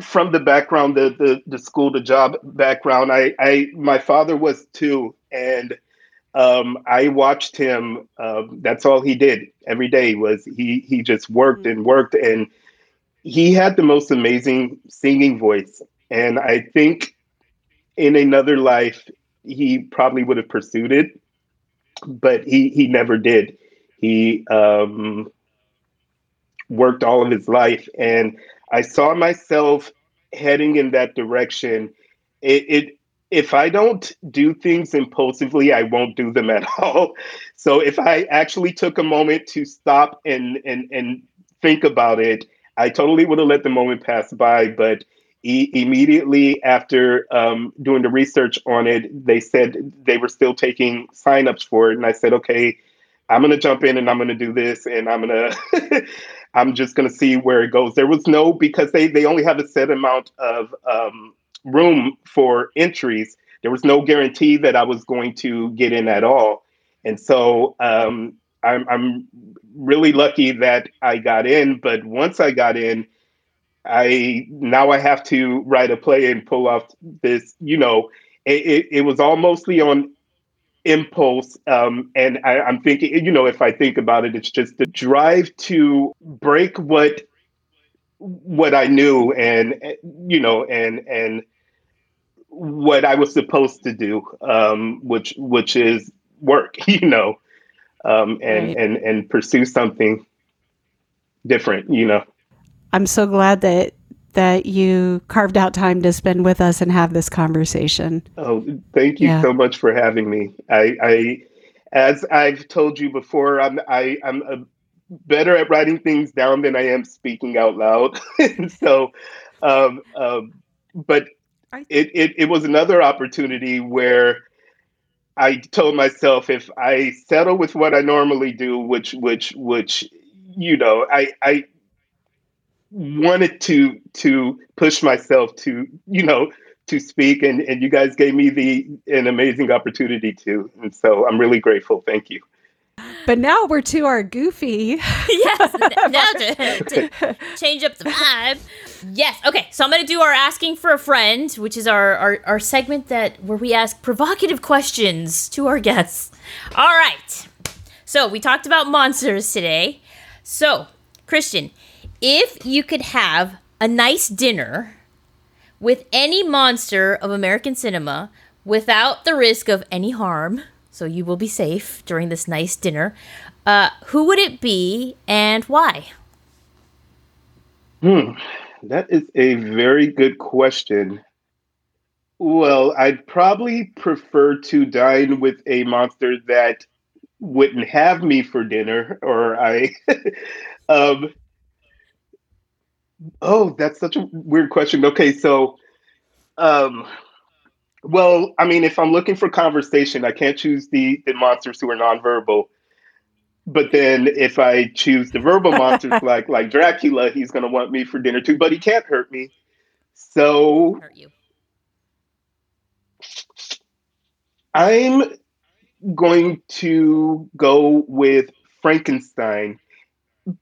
from the background the the, the school to job background. I I my father was too and. Um, I watched him. Um, that's all he did every day was he he just worked mm-hmm. and worked and he had the most amazing singing voice. And I think in another life, he probably would have pursued it, but he, he never did. He um, worked all of his life. And I saw myself heading in that direction. It, it if I don't do things impulsively, I won't do them at all. So if I actually took a moment to stop and and and think about it, I totally would have let the moment pass by, but e- immediately after um, doing the research on it, they said they were still taking signups for it, and I said, okay, I'm gonna jump in and I'm gonna do this, and I'm gonna, I'm just gonna see where it goes. There was no because they they only have a set amount of um, room for entries. There was no guarantee that I was going to get in at all, and so um, I'm, I'm really lucky that I got in. But once I got in, I now I have to write a play and pull off this. You know, it, it, it was all mostly on impulse. Um, and I, I'm thinking, you know, if I think about it, it's just the drive to break what what I knew and you know and and what I was supposed to do, um, which which is work, you know um, and right. and and pursue something different. You know. I'm so glad that that you carved out time to spend with us and have this conversation. Oh, thank you yeah. so much for having me. I, I, as I've told you before, I'm I, I'm a, better at writing things down than I am speaking out loud. so, um, um, but it, it it was another opportunity where I told myself if I settle with what I normally do, which which which you know, I I wanted to to push myself to you know to speak and and you guys gave me the an amazing opportunity to and so i'm really grateful thank you but now we're to our goofy. yes, now to, to, change up the vibe. Yes. Okay. So I'm going to do our asking for a friend, which is our, our our segment that where we ask provocative questions to our guests. All right. So we talked about monsters today. So Christian, if you could have a nice dinner with any monster of American cinema without the risk of any harm so you will be safe during this nice dinner. Uh, who would it be and why? Hmm, that is a very good question. Well, I'd probably prefer to dine with a monster that wouldn't have me for dinner, or I. um, oh, that's such a weird question. Okay, so um, well, I mean, if I'm looking for conversation, I can't choose the the monsters who are nonverbal. But then if I choose the verbal monsters like like Dracula, he's gonna want me for dinner too, but he can't hurt me. So hurt you. I'm going to go with Frankenstein,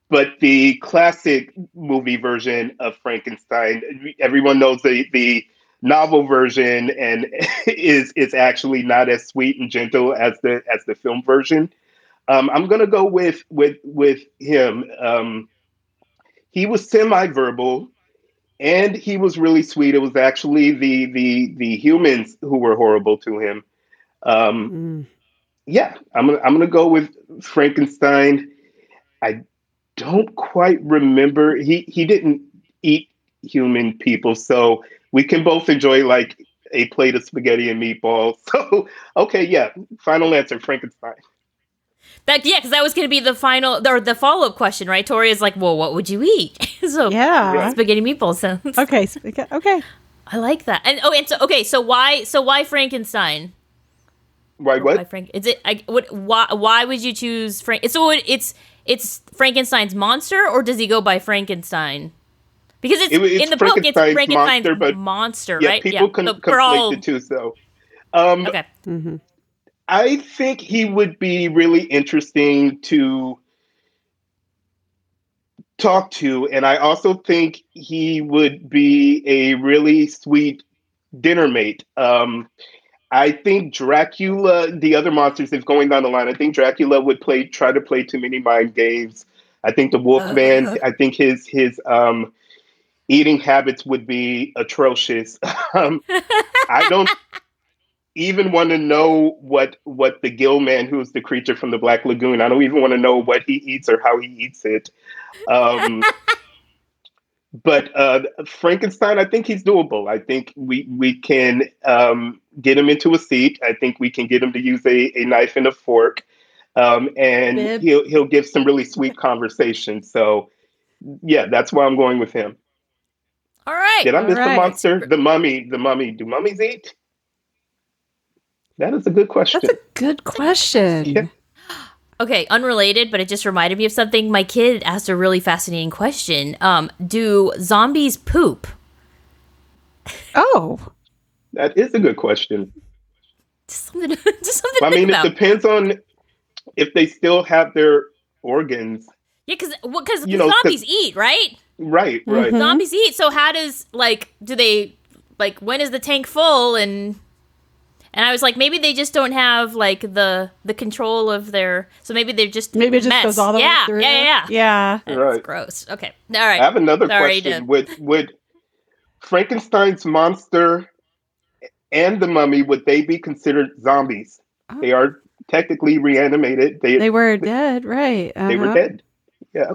but the classic movie version of Frankenstein. Everyone knows the the novel version and is is actually not as sweet and gentle as the as the film version. Um, I'm gonna go with with with him. Um, he was semi-verbal, and he was really sweet. It was actually the the the humans who were horrible to him. Um, Mm. yeah, I'm gonna I'm gonna go with Frankenstein. I don't quite remember. He he didn't eat human people, so we can both enjoy like a plate of spaghetti and meatballs. So okay, yeah, final answer, Frankenstein. That yeah, because that was going to be the final or the follow up question, right? Tori is like, well, what would you eat? so Yeah. spaghetti meatballs sounds. Okay. so- okay, Okay. I like that. And oh, and so okay, so why so why Frankenstein? Why what? Why what? Frank? Is it? I, what? Why? Why would you choose Frank? So it, it's it's Frankenstein's monster, or does he go by Frankenstein? Because it's, It- it's in the book, it's Frankenstein's Frankenstein's monster, but- monster, Yeah, right? people can So conflate all- the two. So, um, Okay. hmm I think he would be really interesting to talk to. And I also think he would be a really sweet dinner mate. Um, I think Dracula, the other monsters, if going down the line, I think Dracula would play try to play too many mind games. I think the Wolfman, Uh. I think his his um, eating habits would be atrocious. um, I don't even want to know what what the gill man who's the creature from the black lagoon i don't even want to know what he eats or how he eats it um, but uh, frankenstein i think he's doable i think we we can um, get him into a seat i think we can get him to use a, a knife and a fork um, and Bib. he'll he'll give some really sweet conversation so yeah that's why i'm going with him All right. did i miss Alright. the monster the mummy the mummy do mummies eat that is a good question That's a good question. Yeah. Okay, unrelated, but it just reminded me of something. My kid asked a really fascinating question. Um, do zombies poop? Oh. That is a good question. Just something, just something to I think mean, it depends on if they still have their organs. yeah, because because you know, 'cause- zombies eat, right? Right, right. Mhm. Zombies eat. So how does like do they like when is the tank full and and I was like maybe they just don't have like the the control of their so maybe they're just Maybe it just mess. goes all the yeah, way through. Yeah, yeah, yeah. Yeah. That's Right. gross. Okay. All right. I have another Sorry question. to- Would would Frankenstein's monster and the mummy would they be considered zombies? They are technically reanimated. They They they, were dead, right? They were uh-huh. dead. Yeah.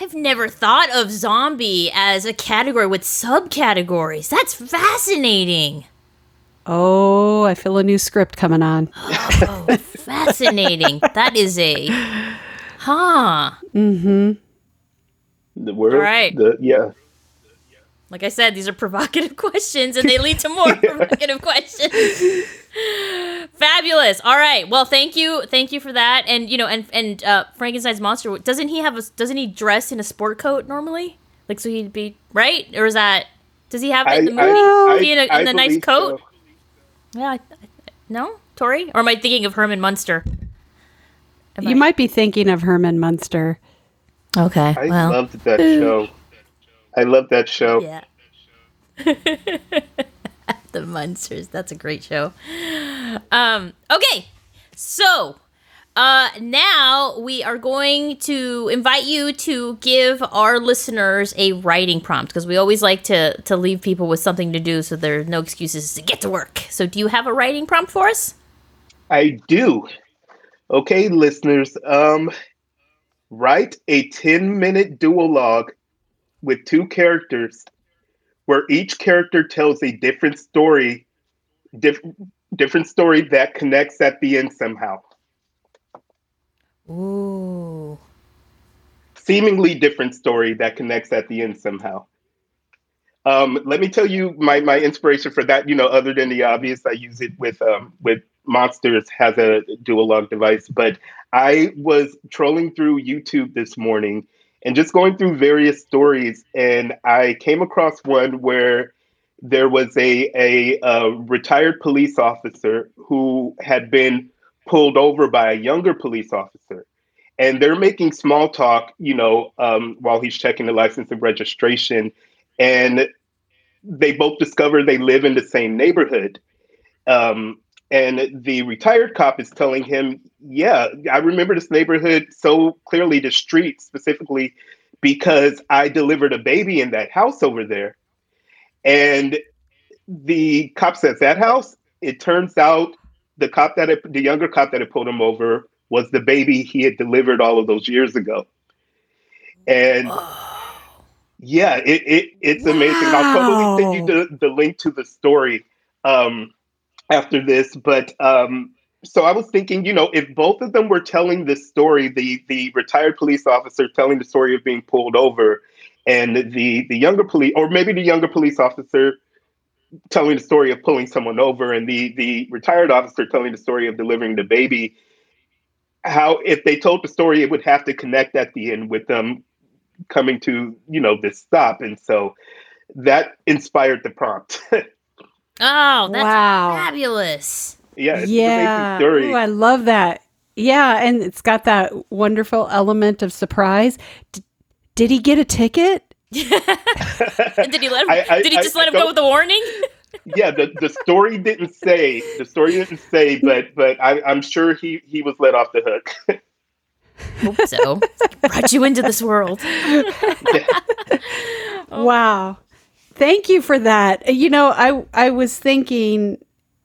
I've never thought of zombie as a category with subcategories. That's fascinating. Oh, I feel a new script coming on. Oh, fascinating. That is a huh. Mm-hmm. The world. All right. The, yeah. Like I said, these are provocative questions and they lead to more provocative questions. Fabulous. All right. Well, thank you. Thank you for that. And you know, and and uh Frankenstein's monster, doesn't he have a doesn't he dress in a sport coat normally? Like so he'd be right? Or is that does he have it in the movie? I- Is he in, a, in I the nice coat? so. Yeah. I, I, no? Tori? Or am I thinking of Herman Munster? Am You I- might be thinking of Herman Munster. Okay. I well. loved that show. I love that show. Yeah. the Munsters. That's a great show. Um, okay. So, uh, now we are going to invite you to give our listeners a writing prompt because we always like to to leave people with something to do so there are no excuses to get to work. So, do you have a writing prompt for us? I do. Okay, listeners, um, write a 10 minute duologue with two characters where each character tells a different story, diff- different story that connects at the end somehow. Ooh. Seemingly different story that connects at the end somehow. Um, let me tell you my, my inspiration for that. You know, other than the obvious, I use it with um, with Monsters has a duologue device, but I was trolling through YouTube this morning and just going through various stories, and I came across one where there was a a, uh retired police officer who had been pulled over by a younger police officer, and they're making small talk, you know, um, while he's checking the license and registration, and they both discover they live in the same neighborhood. Um, and the retired cop is telling him, "Yeah, I remember this neighborhood so clearly, the street specifically, because I delivered a baby in that house over there." And the cop says, "That house." It turns out the cop that had, the younger cop that had pulled him over was the baby he had delivered all of those years ago. And yeah, it, it it's wow. amazing. I'll totally send you the, the link to the story um, after this. But um, so I was thinking, you know, if both of them were telling this story, the the retired police officer telling the story of being pulled over, and the the younger police, or maybe the younger police officer telling the story of pulling someone over, and the the retired officer telling the story of delivering the baby. How if they told the story, it would have to connect at the end with them coming to you know this stop, and so that inspired the prompt. oh, that's wow. fabulous! Yeah, yeah. Ooh, I love that. Yeah, and it's got that wonderful element of surprise. D- did he get a ticket? did he let him? I, I, did he just I, let him go with a warning? yeah, the, the story didn't say. The story didn't say, but but I, I'm sure he he was let off the hook. Hope so. Brought you into this world. Oh. wow. Thank you for that. You know, I I was thinking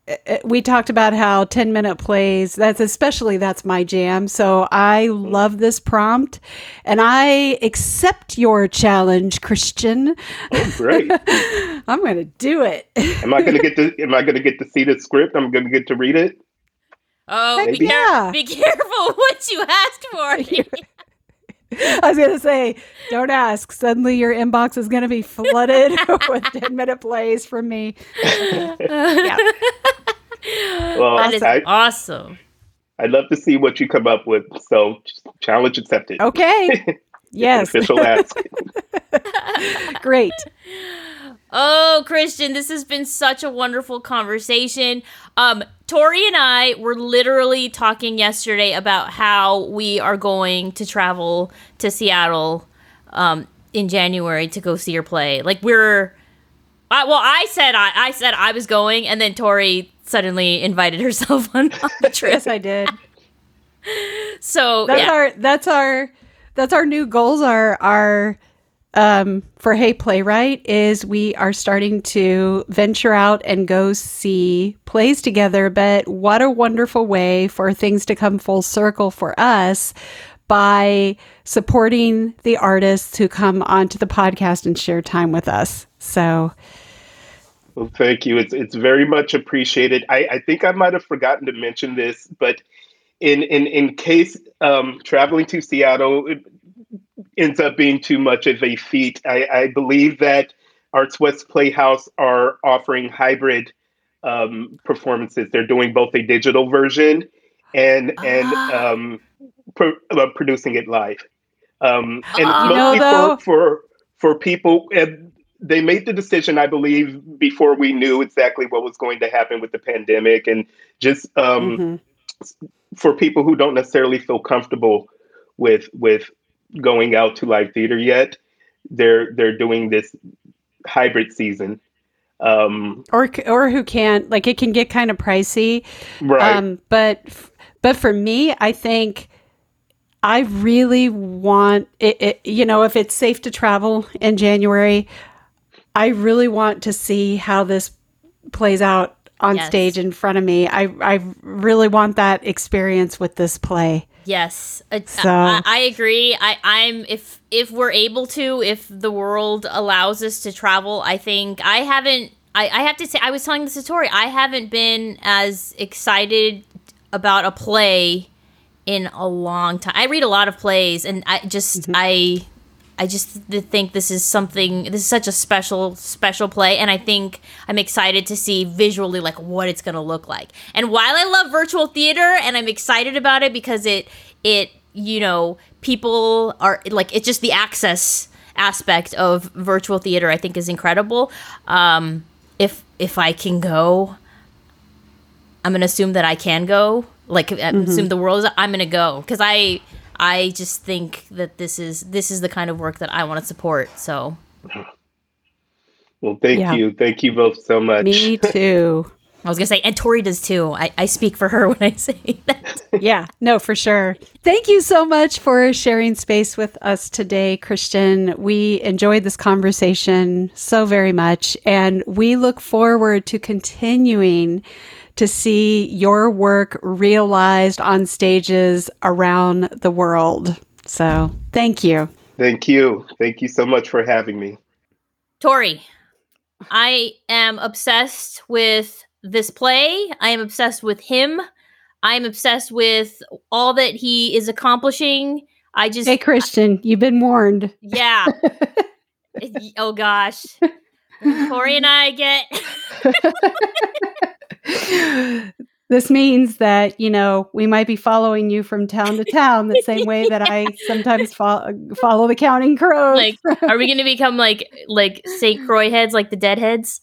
Eh, we talked about how 10 minute plays that's especially that's my jam. So i love this prompt and i accept your challenge christian. Oh, great. I'm gonna do it. Am i gonna get to am i gonna get to see the script? I'm gonna get to read it? Oh, be, yeah. be careful what you ask for. I was going to say, don't ask. Suddenly your inbox is going to be flooded with 10 minute plays from me. yeah. Well, that is I, awesome. I'd love to see what you come up with. So, challenge accepted. Okay. yes. Official ask. Great. Oh, Christian, this has been such a wonderful conversation. Um, Tori and I were literally talking yesterday about how we are going to travel to Seattle um, in January to go see your play. Like we're, I, well, I said I, I said I was going, and then Tori suddenly invited herself on, on the trip. yes, I did. so that's yeah. our that's our that's our new goals. Are our um, for Hey Playwright is we are starting to venture out and go see plays together. But what a wonderful way for things to come full circle for us by supporting the artists who come onto the podcast and share time with us. So, well, thank you. It's it's very much appreciated. I, I think I might have forgotten to mention this, but in in in case um, traveling to Seattle, ends up being too much of a feat. I, I believe that ArtsWest Playhouse are offering hybrid um, performances. They're doing both a digital version and and ah. um, pro- uh, producing it live. Um, and uh, mostly know, for, for for people. And they made the decision, I believe, before we knew exactly what was going to happen with the pandemic, and just um, mm-hmm. for people who don't necessarily feel comfortable with with going out to live theater yet. They're they're doing this hybrid season. Um, or or who can't like it can get kind of pricey. Right. Um, but but for me, I think I really want it, it, you know, if it's safe to travel in January, I really want to see how this plays out on yes. stage in front of me. I I really want that experience with this play. Yes, so. I, I, agree. I, I'm if if we're able to, if the world allows us to travel, I think I haven't. I, I have to say, I was telling this to Tori. I haven't been as excited about a play in a long time. I read a lot of plays, and I just mm-hmm. I I just think this is something. This is such a special, special play, and I think I'm excited to see visually like what it's gonna look like. And while I love virtual theater, and I'm excited about it because it it you know people are like it's just the access aspect of virtual theater. I think is incredible. Um, if if I can go, I'm gonna assume that I can go. Like mm-hmm. assume the world is. I'm gonna go because I I just think that this is this is the kind of work that I want to support. So Well, thank yeah. you. Thank you both so much. Me too. I was gonna say, and Tori does too. I, I speak for her when I say that. yeah, no, for sure. Thank you so much for sharing space with us today, Christian. We enjoyed this conversation so very much, and we look forward to continuing to see your work realized on stages around the world. So, thank you. Thank you. Thank you so much for having me. Tori, I am obsessed with this play. I am obsessed with him. I'm obsessed with all that he is accomplishing. I just Hey Christian, you've been warned. Yeah. oh gosh. Tori and I get this means that you know we might be following you from town to town the same way that I sometimes fo- follow the Counting Crows. Like, are we going to become like like Saint Croix heads, like the Deadheads?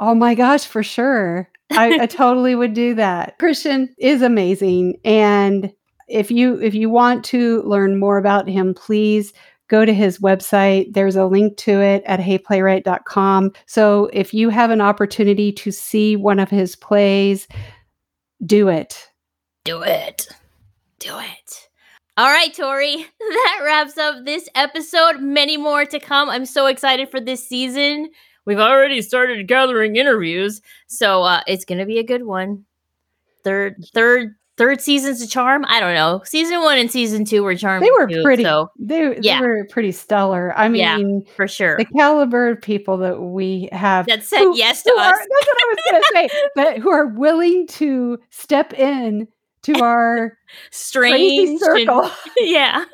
oh my gosh, for sure! I, I totally would do that. Christian is amazing, and if you if you want to learn more about him, please go to his website. There's a link to it at heyplaywright.com. So if you have an opportunity to see one of his plays, do it. Do it. Do it. All right, Tori, that wraps up this episode. Many more to come. I'm so excited for this season. We've already started gathering interviews, so uh, it's going to be a good one. Third, third third season's a charm. I don't know. Season one and season two were charming. They were too, pretty. So they, yeah. they were pretty stellar. I mean, yeah, for sure. The caliber of people that we have that said who, yes to us. Are, that's what I was going to say. But who are willing to step in to our strange circle. And, yeah.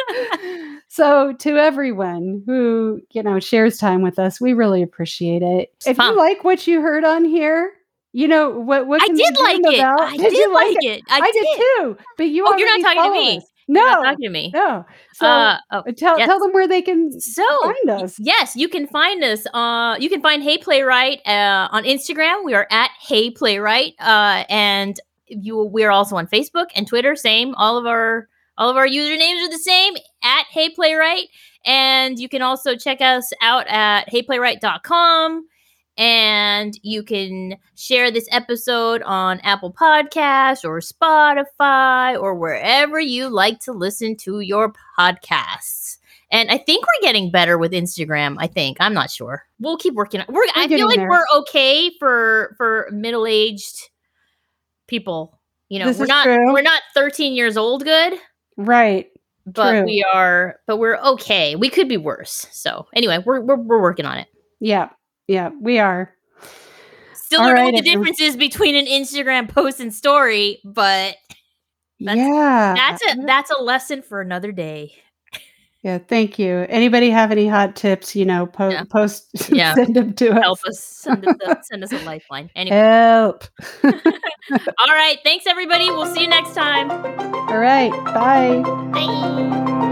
so to everyone who you know shares time with us, we really appreciate it. If you like what you heard on here, you know what? What I did like it. About? I did, did like it. it. I, I did. did. too. But you oh, you're not talking to me. Us. No, talking to me. No. So uh, oh, tell yes. tell them where they can so find us. Yes, you can find us. Uh, you can find Hey Playwright uh, on Instagram. We are at Hey Playwright, uh, and you we are also on Facebook and Twitter. Same. All of our all of our usernames are the same at Hey Playwright. And you can also check us out at heyplaywright.com. And you can share this episode on Apple Podcasts or Spotify or wherever you like to listen to your podcasts. And I think we're getting better with Instagram. I think I'm not sure. We'll keep working. We're, we're I feel like there. we're okay for for middle aged people. You know, this we're not true. we're not 13 years old. Good, right? But true. we are. But we're okay. We could be worse. So anyway, we're we're, we're working on it. Yeah. Yeah, we are. Still don't right, know what the difference is between an Instagram post and story, but that's, yeah, that's a that's a lesson for another day. Yeah, thank you. Anybody have any hot tips? You know, po- yeah. post, yeah. send them to Help us. Send us, a, send us a lifeline. Anyway. Help. All right. Thanks, everybody. We'll see you next time. All right. Bye. Bye.